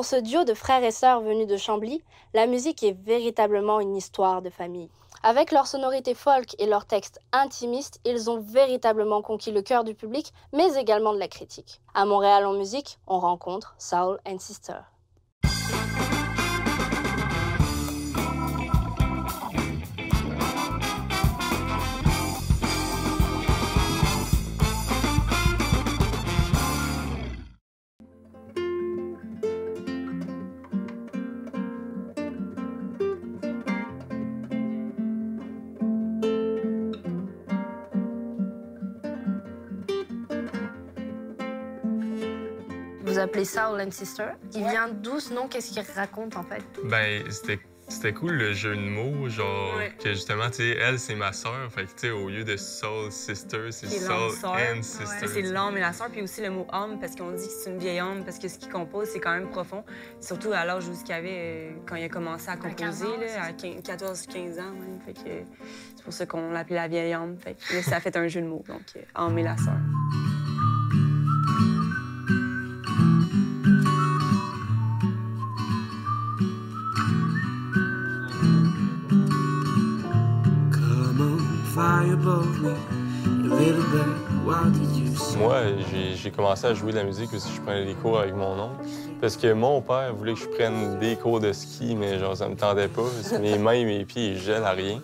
Pour ce duo de frères et sœurs venus de Chambly, la musique est véritablement une histoire de famille. Avec leur sonorité folk et leurs textes intimistes, ils ont véritablement conquis le cœur du public, mais également de la critique. À Montréal en musique, on rencontre Soul and Sister. Vous appelez Soul and Sister. Il vient d'où ce nom? Qu'est-ce qu'il raconte en fait? Ben, c'était c'était cool le jeu de mots, genre Ouais. que justement, tu sais, elle, c'est ma sœur. Fait que, tu sais, au lieu de Soul Sister, c'est Soul and Sister. C'est l'homme et la sœur, puis aussi le mot homme, parce qu'on dit que c'est une vieille homme, parce que ce qu'il compose, c'est quand même profond. Surtout à l'âge où il avait euh, quand il a commencé à composer, 15 ans, là, à 14-15 ans. même. Fait que c'est pour ça qu'on l'appelait la vieille homme. Fait que là, ça a fait un jeu de mots, donc euh, homme et la sœur. Moi, j'ai- commencé à jouer de la musique aussi. Je prenais des cours avec mon oncle. Parce que mon père voulait que je prenne des cours de ski, mais genre, ça me tentait pas. Mes mains et mes pieds, ils gèlent à rien.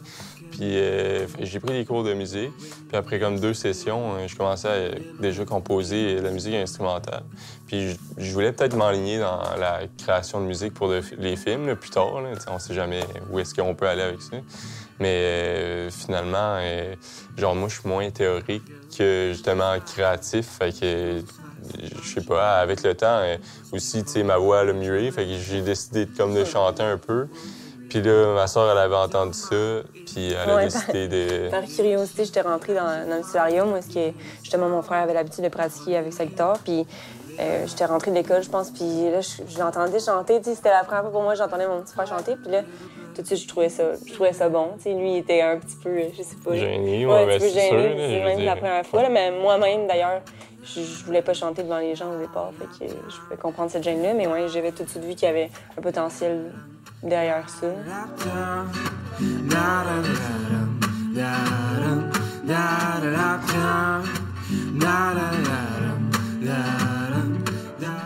Puis euh, j'ai pris des cours de musique. Puis après comme deux sessions, euh, je commençais à déjà composer de la musique instrumentale. Puis je, voulais peut-être m'enligner dans la création de musique pour les films plus tard. Là. On sait jamais où est-ce qu'on peut aller avec ça. Mais euh, finalement, euh, genre moi, je suis moins théorique que justement créatif. Fait que je sais pas, avec le temps, euh, aussi, tu sais, ma voix elle a mué. Fait que j'ai décidé de, comme de chanter un peu. Puis là, ma soeur, elle avait entendu ça, puis elle a Ouais, décidé de... Par curiosité, j'étais rentrée dans, dans le solarium où est-ce que, justement, mon frère avait l'habitude de pratiquer avec sa guitare. Puis euh, j'étais rentrée de l'école, je pense, puis là, je, je l'entendais chanter. Tu sais, C'était la première fois pour moi j'entendais mon petit frère chanter. Puis là, tout de suite, je trouvais ça, je trouvais ça bon. Lui, il était un petit peu, euh, je sais pas. Gêné, ouais, ouais, un ben, petit peu sûr, même la première fois. là, mais moi-même, d'ailleurs, je, je voulais pas chanter devant les gens au départ. Fait que je pouvais comprendre cette gêne-là. Mais ouais, j'avais tout de suite vu qu'il y avait un potentiel derrière ça.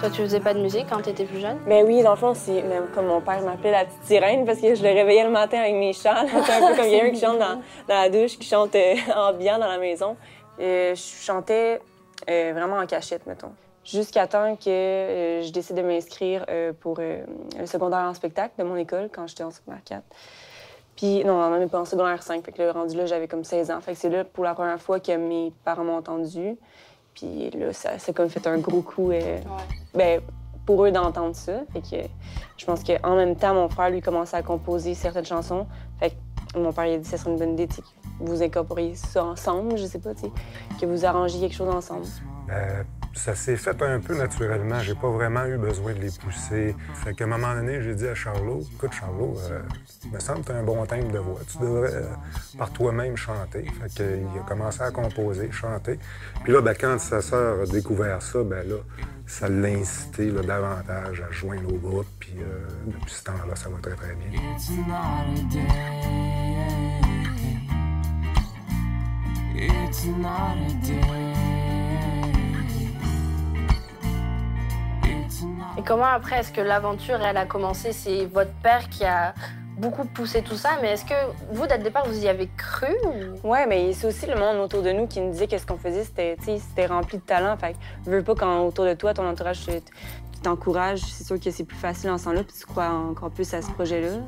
Toi, tu faisais pas de musique quand t'étais plus jeune? Ben oui, dans le fond, c'est même comme mon père m'appelait la petite sirène parce que je le réveillais le matin avec mes chants. C'est un peu comme quelqu'un qui chante dans, la douche, qui chante euh, ambiant dans la maison. Euh, je chantais euh, vraiment en cachette, mettons. Jusqu'à temps que euh, je décide de m'inscrire pour le secondaire en spectacle de mon école quand j'étais en secondaire 4. Puis, non, même pas en secondaire 5. Fait que le rendu là, j'avais comme 16 ans. Fait que c'est là, pour la première fois, que mes parents m'ont entendu. Puis là, ça, ça a comme fait un gros coup. euh, ben, pour eux d'entendre ça. Fait que je pense qu'en même temps, mon frère, lui, commençait à composer certaines chansons. Fait que mon père, il a dit que ce serait une bonne idée, que vous incorporiez ça ensemble, je sais pas, que vous arrangiez quelque chose ensemble. Euh, ça s'est fait un peu naturellement. J'ai pas vraiment eu besoin de les pousser. Fait qu'à un moment donné, j'ai dit à Charlot, écoute, Charlot, euh, me semble que as un bon timbre de voix. Tu devrais euh, par toi-même chanter. Fait qu'il a commencé à composer, chanter. Puis là, ben, quand sa sœur a découvert ça, ben là, ça l'a incité davantage à joindre au groupe. Puis euh, depuis ce temps-là, ça va très, très bien. It's not a day. It's not a day. Et comment après, est-ce que l'aventure, elle a commencé? C'est votre père qui a beaucoup poussé tout ça, mais est-ce que vous, dès le départ, vous y avez cru ou... Ouais, mais c'est aussi le monde autour de nous qui nous disait que ce qu'on faisait, c'était, c'était rempli de talent. Fait que, veux pas quand autour de toi, ton entourage te- te- t'encourage, c'est sûr que c'est plus facile en ce temps-là, puis tu crois encore plus à ce projet-là.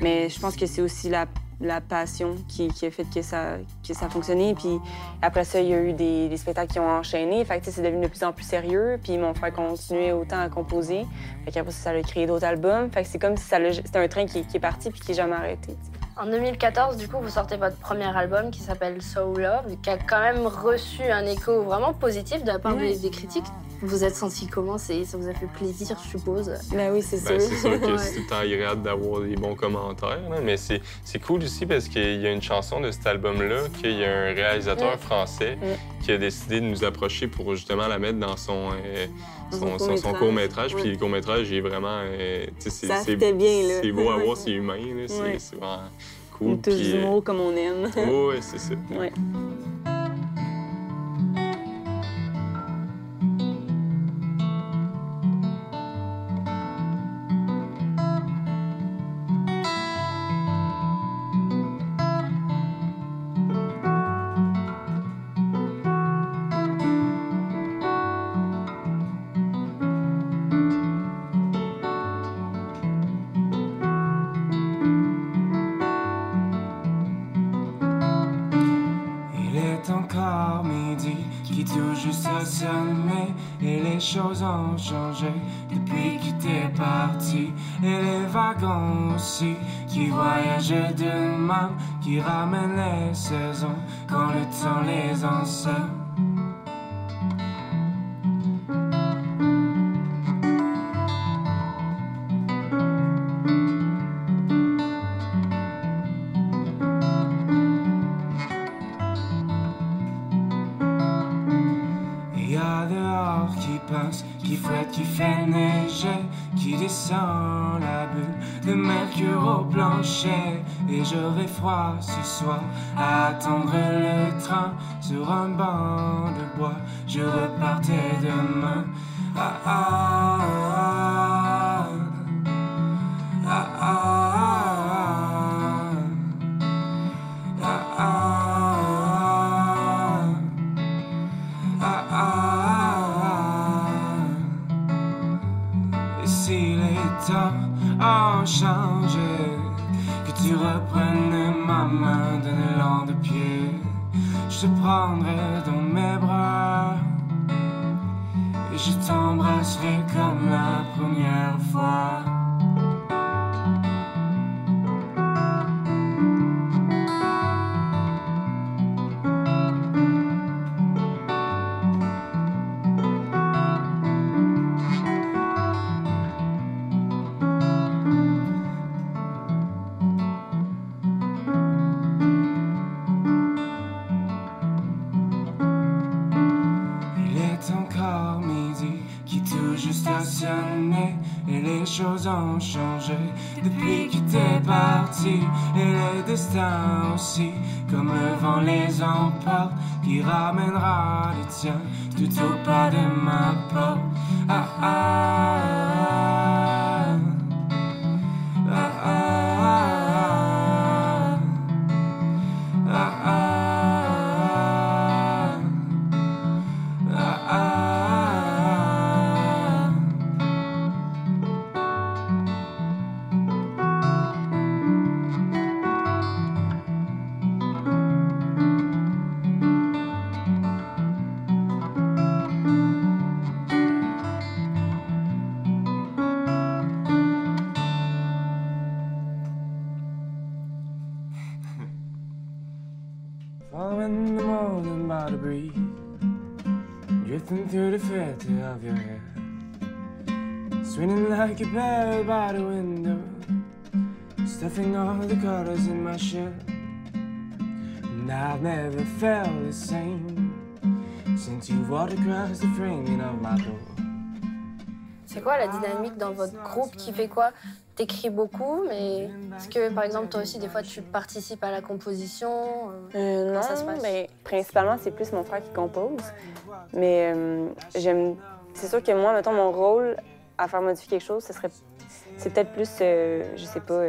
Mais je pense que c'est aussi la, la passion qui, qui a fait que ça, que ça a fonctionné. Puis après ça, il y a eu des, des spectacles qui ont enchaîné. Fait que, tu sais, c'est devenu de plus en plus sérieux. Puis mon frère continuait autant à composer. Fait qu'après ça, ça a créé d'autres albums. Fait que c'est comme si ça c'était un train qui, qui est parti puis qui n'est jamais arrêté. En 2014, du coup, vous sortez votre premier album qui s'appelle So Love, qui a quand même reçu un écho vraiment positif de la part des critiques. Vous êtes senti comment? C'est- Ça vous a fait plaisir, je suppose? Ben oui, c'est Ben, sûr. c'est sûr que Ouais. c'est tout le temps agréable d'avoir des bons commentaires, là, mais c'est c'est cool aussi parce qu'il y a une chanson de cet album-là, qu'il y a un réalisateur français qui a décidé de nous approcher pour justement la mettre dans son, euh, son, son court-métrage. Puis le court-métrage, il est vraiment. euh, c'est- bien, là. C'est beau à voir, c'est humain, c'est vraiment cool. Puis, euh, d'humour comme on aime. ouais, c'est ça. Et les choses ont changé depuis que t'es parti. Et les wagons aussi, qui voyagent demain, qui ramènent les saisons quand le temps les enseigne. Dehors qui passe, qui fouette, qui fait neiger, qui descend la bulle de mercure au plancher. Et j'aurai froid ce soir à attendre le train sur un banc de bois. Je repartais demain. Ah ah ah je te prendrai dans mes bras et je t'embrasserai comme la première fois. Depuis que t'es parti, et le destin aussi, comme le vent les emporte, qui ramènera les tiens tout au pas de ma porte. Ah ah ah drifting through the filter of your hair, swinging like a bird by the window, stuffing all the colors in my shirt. And I've never felt the same since you walked across the framing of my door. C'est quoi la dynamique dans votre groupe qui fait quoi? T'écris beaucoup, mais est-ce que par exemple toi aussi des fois tu participes à la composition euh, Euh, non, ça se passe? mais principalement, c'est plus mon frère qui compose. Mais euh, j'aime. C'est sûr que moi, mettons, mon rôle à faire modifier quelque chose, ce serait. C'est peut-être plus. euh, je sais pas.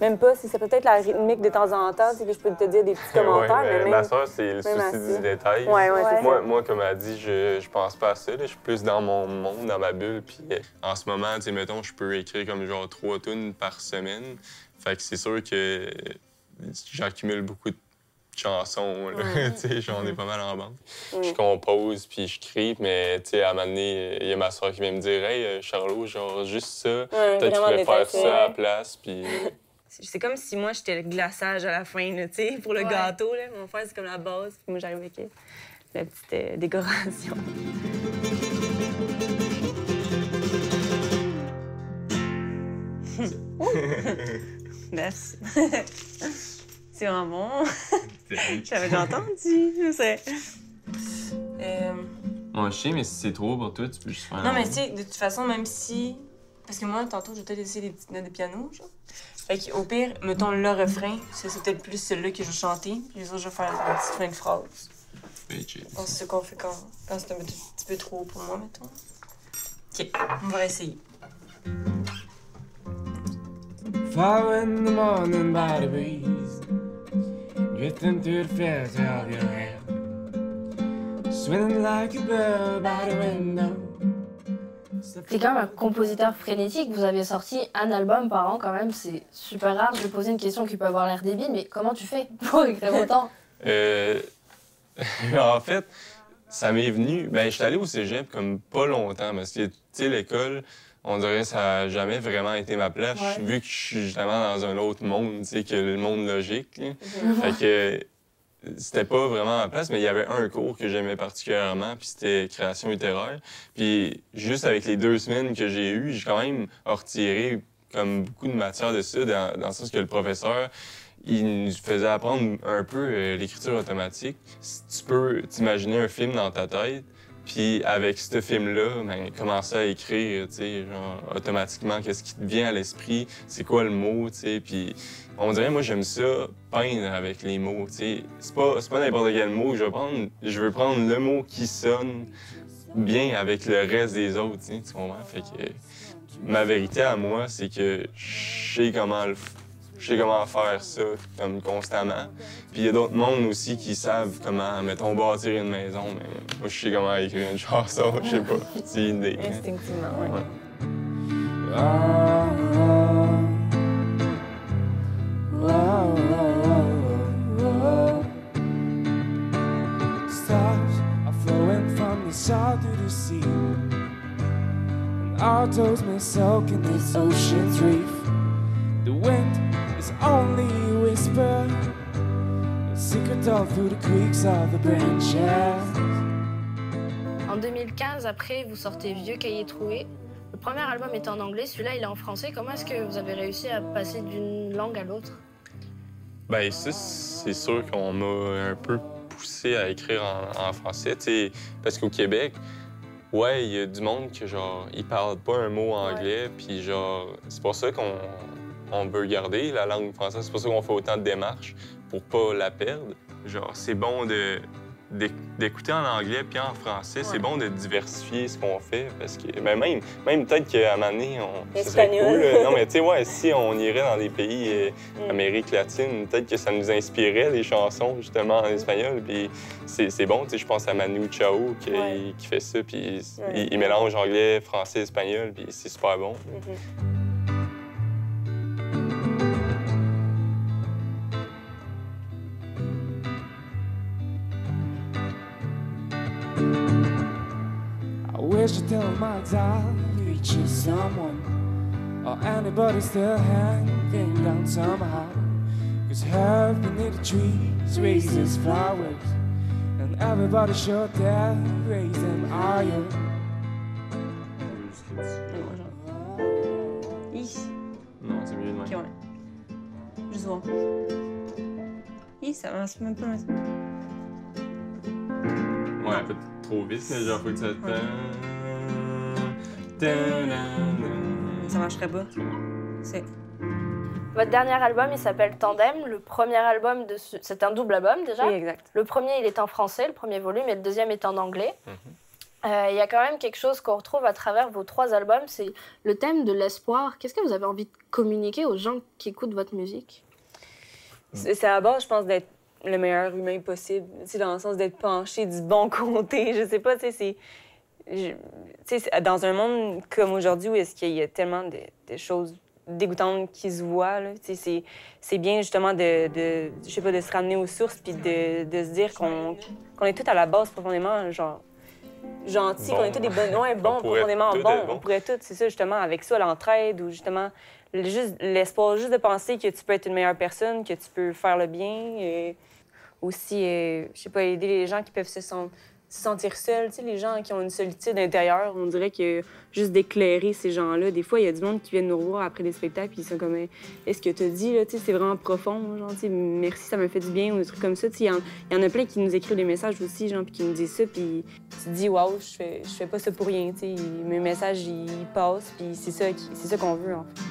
Même pas, si c'est peut-être la rythmique de temps en temps, c'est que je peux te dire des petits commentaires, Ouais, mais Ma soeur, c'est le souci du détail. Ouais, ouais, c'est Moi, comme elle dit, je, je pense pas à ça. là. Je suis plus dans mon monde, dans ma bulle. Puis euh, en ce moment, tu sais, mettons, je peux écrire comme genre trois tunes par semaine. Fait que c'est sûr que j'accumule beaucoup de chansons. sais, j'en ai pas mal en banque. Je compose, puis je crie, mais à un moment donné, il y a ma soeur qui vient me dire Hey, euh, Charlot, genre, juste ça. Peut-être que tu vraiment pourrais faire ça à la place. Puis C'est comme si moi, j'étais le glaçage à la fin, là, tu sais, pour le Ouais. gâteau. Là. Mon frère, c'est comme la base, puis moi, j'arrive avec la petite euh, décoration. Merci. c'est vraiment bon. J'avais déjà entendu, je sais. Euh, Moi, je sais, mais si c'est trop pour toi, tu peux juste faire. Non, mais tu sais, de toute façon, même si. Parce que moi, tantôt, j'ai peut-être essayé des petites notes de piano, genre. Fait qu'au pire, mettons le refrain, c'est c'est peut-être plus celui-là que je vais chanter, puis les autres, je vais faire une petite fin de phrase. Bitches. Pense que c'est ce qu'on fait quand, quand c'est un petit peu trop pour moi, mettons. Ok, on va essayer. Fall in the morning by the breeze, drifting through the filter of your hair, swinging like a bird by the window. C'est quand même un compositeur frénétique. Vous avez sorti un album par an quand même. C'est super rare. Je vais poser une question qui peut avoir l'air débile, mais comment tu fais pour écrire autant? Euh, en fait, ça m'est venu. Ben, j'étais allé au cégep comme pas longtemps parce que, tu sais, l'école, on dirait que ça n'a jamais vraiment été ma place, Ouais. vu que je suis justement dans un autre monde, tu sais, que le monde logique. là. Fait que c'était pas vraiment ma place, mais il y avait un cours que j'aimais particulièrement, puis c'était création littéraire. Puis juste avec les deux semaines que j'ai eues, j'ai quand même retiré comme beaucoup de matière de ça, dans, le sens que le professeur, il nous faisait apprendre un peu euh, l'écriture automatique. Si tu peux t'imaginer un film dans ta tête, puis avec ce film-là, ben, commencer à écrire, tu sais, genre, automatiquement, qu'est-ce qui te vient à l'esprit, c'est quoi le mot, tu sais, puis on dirait, moi, j'aime ça, peindre avec les mots, tu sais. C'est pas, pas n'importe quel mot, je veux prendre, je veux prendre le mot qui sonne bien avec le reste des autres, tu comprends? Fait que ma vérité à moi, c'est que je sais comment le je sais comment faire ça comme constamment. Puis il y a d'autres mondes aussi qui savent comment, mettons, bâtir une maison, mais moi, je sais comment écrire une chanson, je sais pas. C'est une idée. Instinctivement, ouais. Ouais. Stars are flowing from the south to the sea. And our toes may soak in this ocean's reef. The wind is only a whisper, a secret all through the creaks of the branches. En 2015, après, vous sortez Vieux Cahier Troué. Le premier album est en anglais, celui-là il est en français. Comment est-ce que vous avez réussi à passer d'une langue à l'autre? Ben, ça, c'est sûr qu'on m'a un peu poussé à écrire en, en français, tu sais, parce qu'au Québec, ouais, il y a du monde que, genre, ils parlent pas un mot anglais, puis genre, c'est pour ça qu'on on veut garder la langue française, c'est pour ça qu'on fait autant de démarches pour pas la perdre. Genre, c'est bon de d'éc- d'écouter en anglais puis en français, c'est bon de diversifier ce qu'on fait parce que ben même même peut-être qu'à un moment donné on serait cool, là. non mais tu sais ouais si on irait dans des pays euh, Mm. Amérique latine, peut-être que ça nous inspirait les chansons justement en espagnol puis c'est c'est bon, tu sais je pense à Manu Chao qui, Ouais. qui fait ça puis Ouais. il, il mélange anglais, français, espagnol puis c'est super bon. Mhm. I to tell my exile reaches someone or anybody still hanging down somehow. Cause herb beneath the trees raises flowers, and everybody sure there raising iron. Non, c'est mieux de. Ok, ouais. Juste voir. Hi, ça marche même pas. Ouais, un peu trop vite, mais genre faut que ça Ouais. Ça marcherait pas. C'est. Votre dernier album, il s'appelle Tandem. Le premier album, de ce... c'est un double album déjà. Oui, exact. Le premier, il est en français, le premier volume, et le deuxième est en anglais. Mhm. Euh, Il y a quand même quelque chose qu'on retrouve à travers vos trois albums, c'est le thème de l'espoir. Qu'est-ce que vous avez envie de communiquer aux gens qui écoutent votre musique? C'est c'est à base, je pense, d'être le meilleur humain possible. Sais, dans le sens d'être penché du bon côté. Je sais pas, c'est. Je- dans un monde comme aujourd'hui où est-ce qu'il y a tellement de, de choses dégoûtantes qui se voient, c'est, bien justement de, de, je sais pas, de se ramener aux sources puis de, de se dire qu'on, est tous à la base profondément, genre, gentils, Bon. qu'on est tous des bonnes, ouais, bons, profondément bons. bons. On pourrait tous, c'est ça, justement, avec ça, l'entraide ou justement juste l'espoir, juste de penser que tu peux être une meilleure personne, que tu peux faire le bien. Et aussi, euh, je sais pas, aider les gens qui peuvent se, sen- se sentir seul. Tu sais, les gens qui ont une solitude intérieure, on dirait que juste d'éclairer ces gens-là. Des fois, il y a du monde qui vient nous revoir après les spectacles, puis ils sont comme, est-ce que tu dit, là, tu sais, c'est vraiment profond, genre, tu sais, merci, ça m'a fait du bien, ou des trucs comme ça. Tu il y en- a plein qui nous écrivent des messages aussi, genre, puis qui nous disent ça, puis tu te dis, waouh, je fais, je fais pas ça pour rien, tu sais. Mes messages, ils passent, puis c'est ça, qu'on veut, en fait.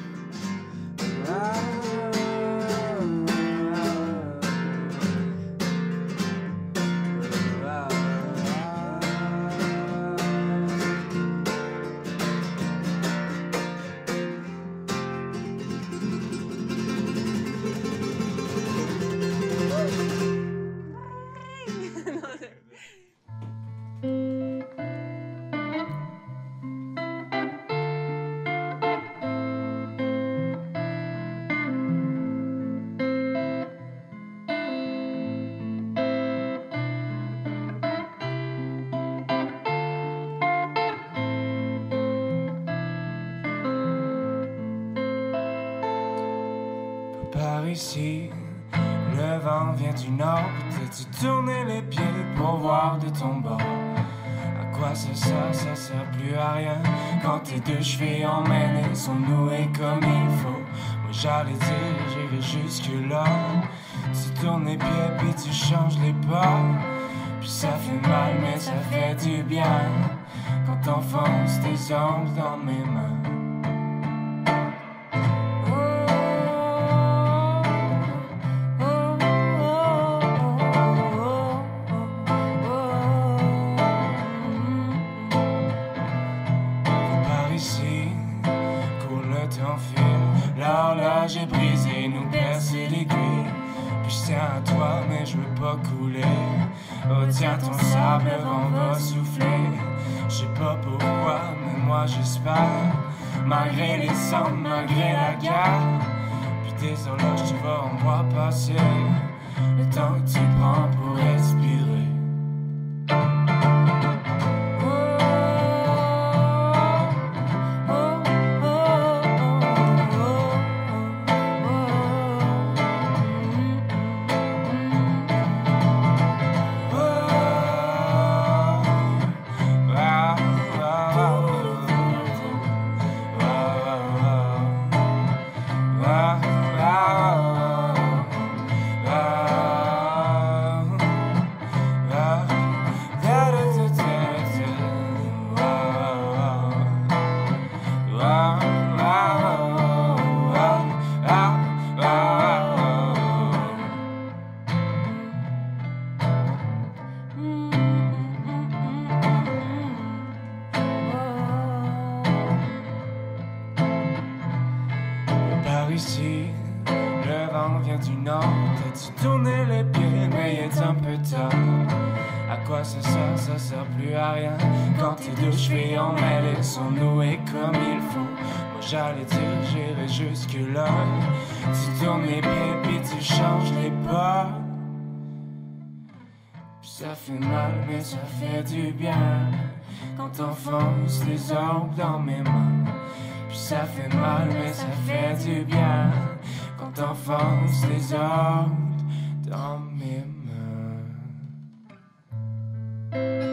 Par ici, le vent vient du nord. Peut-être tu tourner les pieds pour voir de ton bord. À quoi ça sert Ça sert plus à rien. Quand tes deux chevilles emmêlées sont nouées comme il faut. Moi j'allais dire, j'irai jusque-là. Tu tournes les pieds puis tu changes les pas. Puis ça fait mal, mais ça fait du bien. Quand t'enfonces tes ongles dans mes mains. Ici, court le temps file. L'horloge est brisée, nous percer l'aiguille. Puis je tiens à toi, mais je veux pas couler. Oh, tiens ton sable, le vent va souffler. Je sais pas pourquoi, mais moi j'espère. Malgré les cendres, malgré la guerre. Puis tes horloges, tu vas en voir passer. Le temps que tu prends pour respirer. Nord. T'as-tu tourné les pieds, mais il est un peu tard. À quoi ça sert, ça sert plus à rien. Quand tes deux chevilles emmêlées sont nouées comme il faut. Moi j'allais dire, j'irai jusque-là. Tu tournes les pieds, puis tu changes les pas. Ça fait mal, mais ça fait du bien. Quand t'enfonces les ongles dans mes mains. Ça fait mal, mais ça fait du bien. Quand t'enfonces les ongles dans mes mains.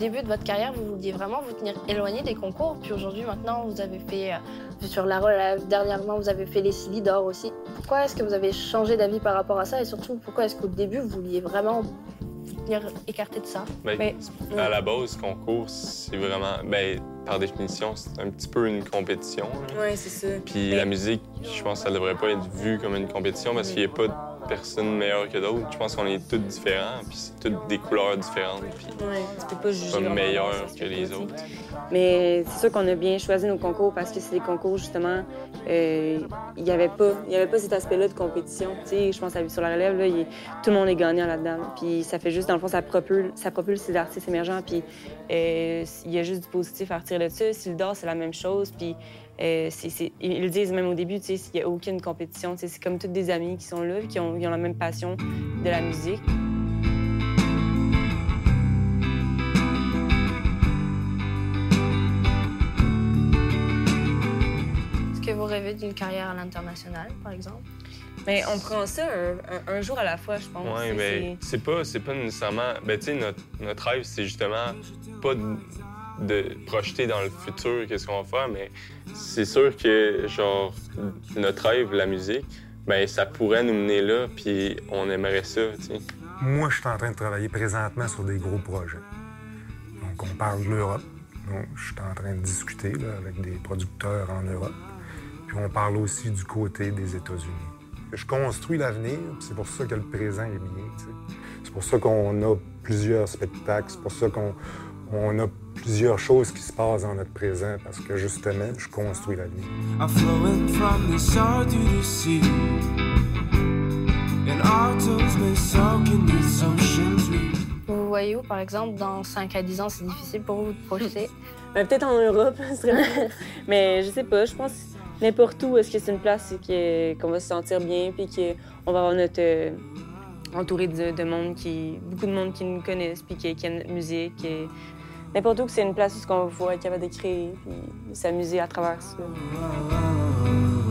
Début de votre carrière, vous vouliez vraiment vous tenir éloigné des concours. Puis aujourd'hui, maintenant, vous avez fait, euh, sur la relève, dernièrement, vous avez fait les Silly d'or aussi. Pourquoi est-ce que vous avez changé d'avis par rapport à ça Et surtout, pourquoi est-ce qu'au début, vous vouliez vraiment vous tenir écarté de ça? Ben, Mais- À la base, concours, c'est vraiment, ben, par définition, c'est un petit peu une compétition. là. Ouais, c'est ça. Puis Mais- la musique, je pense que ça devrait pas être vu comme une compétition parce qu'il n'y a pas personne meilleure que d'autres. Je pense qu'on est tous différents, puis c'est toutes des couleurs différentes, puis Ouais, tu peux pas juger. pas ça, que les autres. Mais c'est sûr qu'on a bien choisi nos concours parce que c'est des concours, justement, euh, il n'y avait, pas- il y avait pas cet aspect-là de compétition. Tu sais, je pense à Vie sur la relève, là, tout le monde est gagnant là-dedans. là. Puis ça fait juste, dans le fond, ça propulse, ça propulse ces artistes émergents. Puis euh, il y a juste du positif à retirer de ça. Sildor, c'est la même chose. Puis euh, c'est- c'est- ils le disent même au début, tu sais, il n'y a aucune compétition. Tu sais, C'est comme tous des amis qui sont là, qui ont, qui ont la même passion de la musique. Est-ce que vous rêvez d'une carrière à l'international, par exemple? Mais on prend ça un, un- un jour à la fois, je pense. Ouais, C'est- mais c'est- c'est pas, c'est pas nécessairement. Ben, tu sais, notre, notre rêve, c'est justement pas de, de projeter dans le futur qu'est-ce qu'on va faire, mais c'est sûr que, genre, notre rêve, la musique, ben, ça pourrait nous mener là, puis on aimerait ça, tu sais. Moi, je suis en train de travailler présentement sur des gros projets. Donc, on parle de l'Europe. Donc, je suis en train de discuter avec des producteurs en Europe. Puis on parle aussi du côté des États-Unis. Je construis l'avenir, c'est pour ça que le présent est bien. C'est pour ça qu'on a plusieurs spectacles, c'est pour ça qu'on on a plusieurs choses qui se passent dans notre présent, parce que justement, je construis l'avenir. Vous voyez où, par exemple, dans 5 à 10 ans, c'est difficile pour vous de projeter? Ben, peut-être en Europe, ce serait mais je sais pas, je pense n'importe où, est-ce que c'est une place qu'on va se sentir bien, puis qu'on va avoir notre. euh, entouré de, de monde qui. beaucoup de monde qui nous connaissent, puis qui, qui aime notre musique. et N'importe où que c'est une place où on va pouvoir être capable de créer, puis s'amuser à travers ça. Oh, oh, oh.